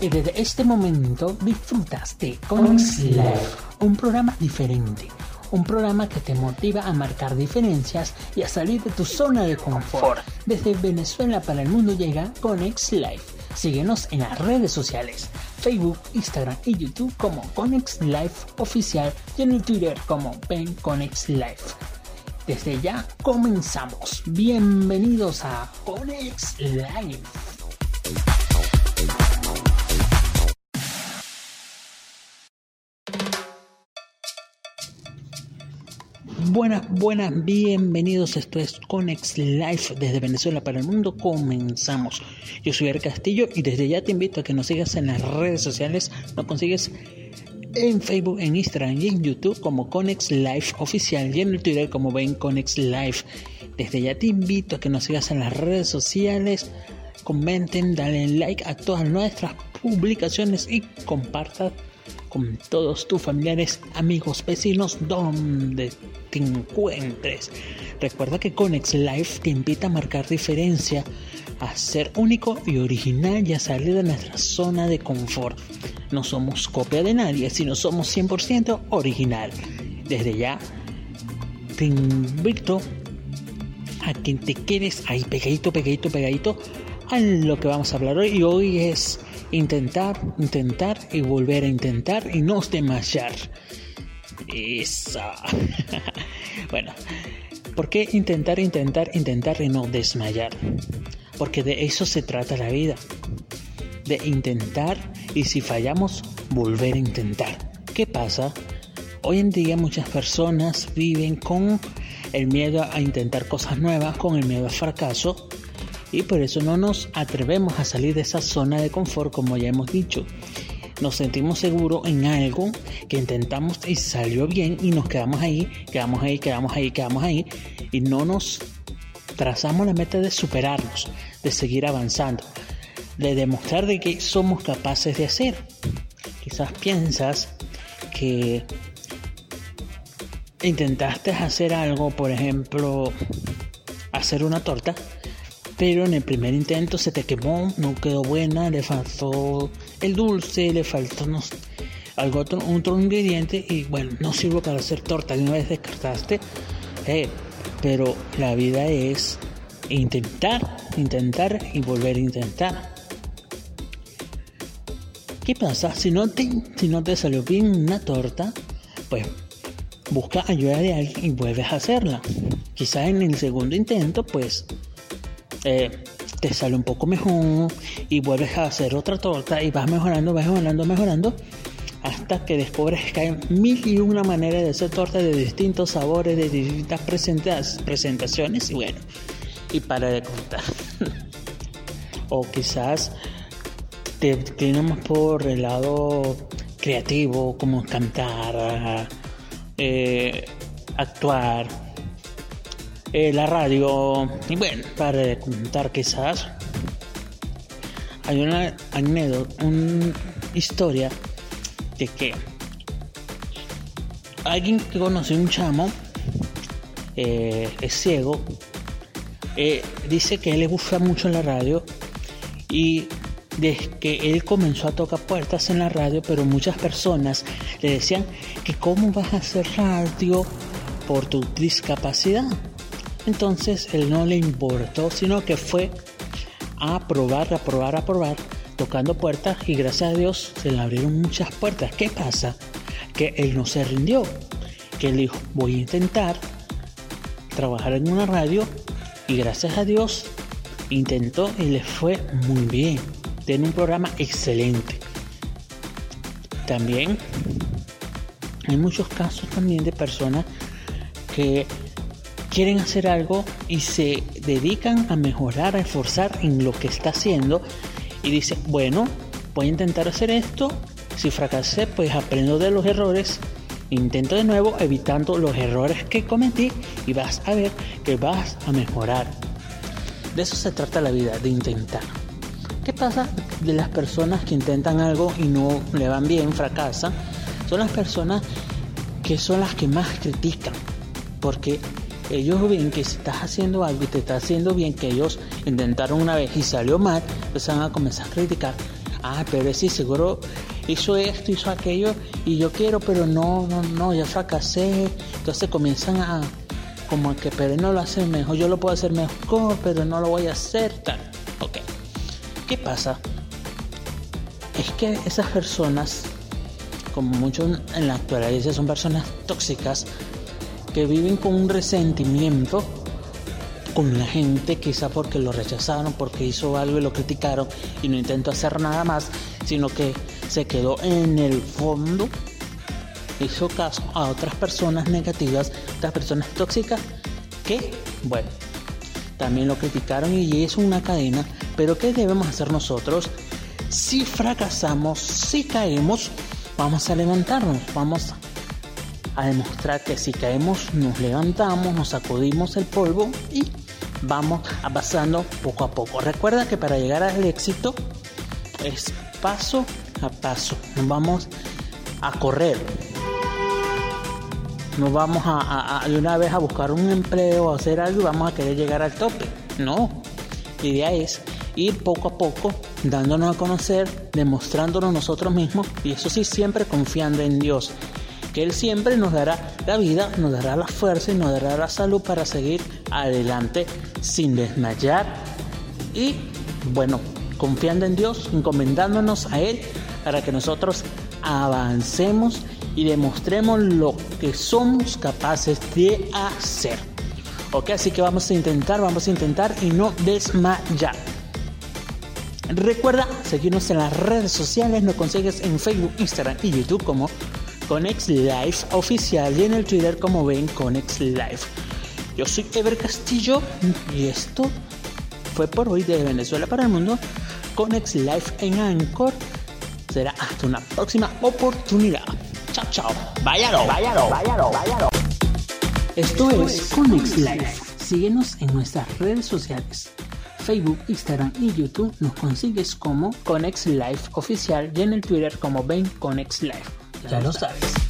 Y desde este momento disfrutas de Conex Live, un programa diferente. Un programa que te motiva a marcar diferencias y a salir de tu zona de confort. Desde Venezuela para el mundo llega Conex Live. Síguenos en las redes sociales, Facebook, Instagram y YouTube como Conex Live Oficial y en el Twitter como Ben Conex Live. Desde ya comenzamos. Bienvenidos a Conex Live. Buenas, buenas, bienvenidos. Esto es Conex Live desde Venezuela para el mundo. Comenzamos. Yo soy Er Castillo y desde ya te invito a que nos sigas en las redes sociales. Nos consigues en Facebook, en Instagram y en YouTube como Conex Live Oficial y en el Twitter como ven Conex Live. Desde ya te invito a que nos sigas en las redes sociales. Comenten, dale like a todas nuestras publicaciones y compartan con todos tus familiares, amigos, vecinos, donde te encuentres. Recuerda que Conex Life te invita a marcar diferencia, a ser único y original y a salir de nuestra zona de confort. No somos copia de nadie, sino somos 100% original. Desde ya te invito a que te quedes ahí pegadito, pegadito, pegadito a lo que vamos a hablar hoy. Y hoy es intentar, intentar y volver a intentar y no desmayar. Esa. bueno, ¿por qué intentar, intentar, intentar y no desmayar? Porque de eso se trata la vida. De intentar y si fallamos, volver a intentar. ¿Qué pasa? Hoy en día muchas personas viven con el miedo a intentar cosas nuevas, con el miedo al fracaso y por eso no nos atrevemos a salir de esa zona de confort como ya hemos dicho. Nos sentimos seguros en algo que intentamos y salió bien y nos quedamos ahí, quedamos ahí, quedamos ahí, quedamos ahí y no nos trazamos la meta de superarnos, de seguir avanzando, de demostrar de que somos capaces de hacer. Quizás piensas que intentaste hacer algo, por ejemplo, hacer una torta pero en el primer intento se te quemó, no quedó buena, le faltó el dulce, le faltó algo otro, otro ingrediente y bueno, no sirve para hacer torta, una vez descartaste, eh, pero la vida es intentar, intentar y volver a intentar. ¿Qué pasa? Si no te, si no te salió bien una torta, pues busca ayuda de alguien y vuelves a hacerla. Quizás en el segundo intento, pues eh, te sale un poco mejor y vuelves a hacer otra torta y vas mejorando, vas mejorando, mejorando hasta que descubres que hay mil y una maneras de hacer torta de distintos sabores, de distintas presentaciones y bueno, y para de contar. o quizás te inclinamos por el lado creativo, como cantar, eh, actuar eh, la radio. Y bueno, para contar quizás, hay una anécdota, una historia de que alguien que conoce un chamo, eh, es ciego, eh, dice que él le gusta mucho la radio y desde que él comenzó a tocar puertas en la radio, pero muchas personas le decían que cómo vas a hacer radio por tu discapacidad. Entonces él no le importó, sino que fue a probar, a probar, a probar, tocando puertas y gracias a Dios se le abrieron muchas puertas. ¿Qué pasa? Que él no se rindió, que él dijo, voy a intentar trabajar en una radio y gracias a Dios intentó y le fue muy bien. Tiene un programa excelente. También hay muchos casos también de personas que quieren hacer algo y se dedican a mejorar, a esforzar en lo que está haciendo y dicen, bueno, voy a intentar hacer esto, si fracasé, pues aprendo de los errores, intento de nuevo evitando los errores que cometí y vas a ver que vas a mejorar. De eso se trata la vida, de intentar. ¿Qué pasa de las personas que intentan algo y no le van bien, fracasan? Son las personas que son las que más critican, porque ellos ven que si estás haciendo algo y te está haciendo bien, que ellos intentaron una vez y salió mal, pues van a comenzar a criticar. ah, pero sí, seguro hizo esto, hizo aquello, y yo quiero, pero no, no, no, ya fracasé. Entonces comienzan a, como que, pero no lo hace mejor, yo lo puedo hacer mejor, pero no lo voy a hacer, tal. Ok. ¿Qué pasa? Es que esas personas, como muchos en la actualidad son personas tóxicas, viven con un resentimiento con la gente, quizá porque lo rechazaron, porque hizo algo y lo criticaron y no intentó hacer nada más, sino que se quedó en el fondo, hizo caso a otras personas negativas, otras personas tóxicas, que, bueno, también lo criticaron y es una cadena, pero ¿qué debemos hacer nosotros? Si fracasamos, si caemos, vamos a levantarnos, vamos a demostrar que si caemos nos levantamos, nos sacudimos el polvo y vamos avanzando poco a poco. Recuerda que para llegar al éxito es paso a paso. Nos vamos a correr. No vamos a, de una vez a buscar un empleo, a hacer algo y vamos a querer llegar al tope. No. La idea es ir poco a poco, dándonos a conocer, demostrándonos nosotros mismos y eso sí, siempre confiando en Dios. Él siempre nos dará la vida, nos dará la fuerza y nos dará la salud para seguir adelante sin desmayar. Y bueno, confiando en Dios, encomendándonos a Él para que nosotros avancemos y demostremos lo que somos capaces de hacer. Ok, así que vamos a intentar, vamos a intentar y no desmayar. Recuerda seguirnos en las redes sociales, nos consigues en Facebook, Instagram y YouTube como Conex Life Oficial y en el Twitter como ven Conex Life. Yo soy Ever Castillo y esto fue por hoy de Venezuela para el mundo. Conex Life en Anchor. Será hasta una próxima oportunidad. Chao, chao. Váyalo, váyalo, váyalo, váyalo. Esto es Conex Life. Síguenos en nuestras redes sociales. Facebook, Instagram y YouTube nos consigues como Conex Life Oficial y en el Twitter como Ben Conex Ya lo sabes.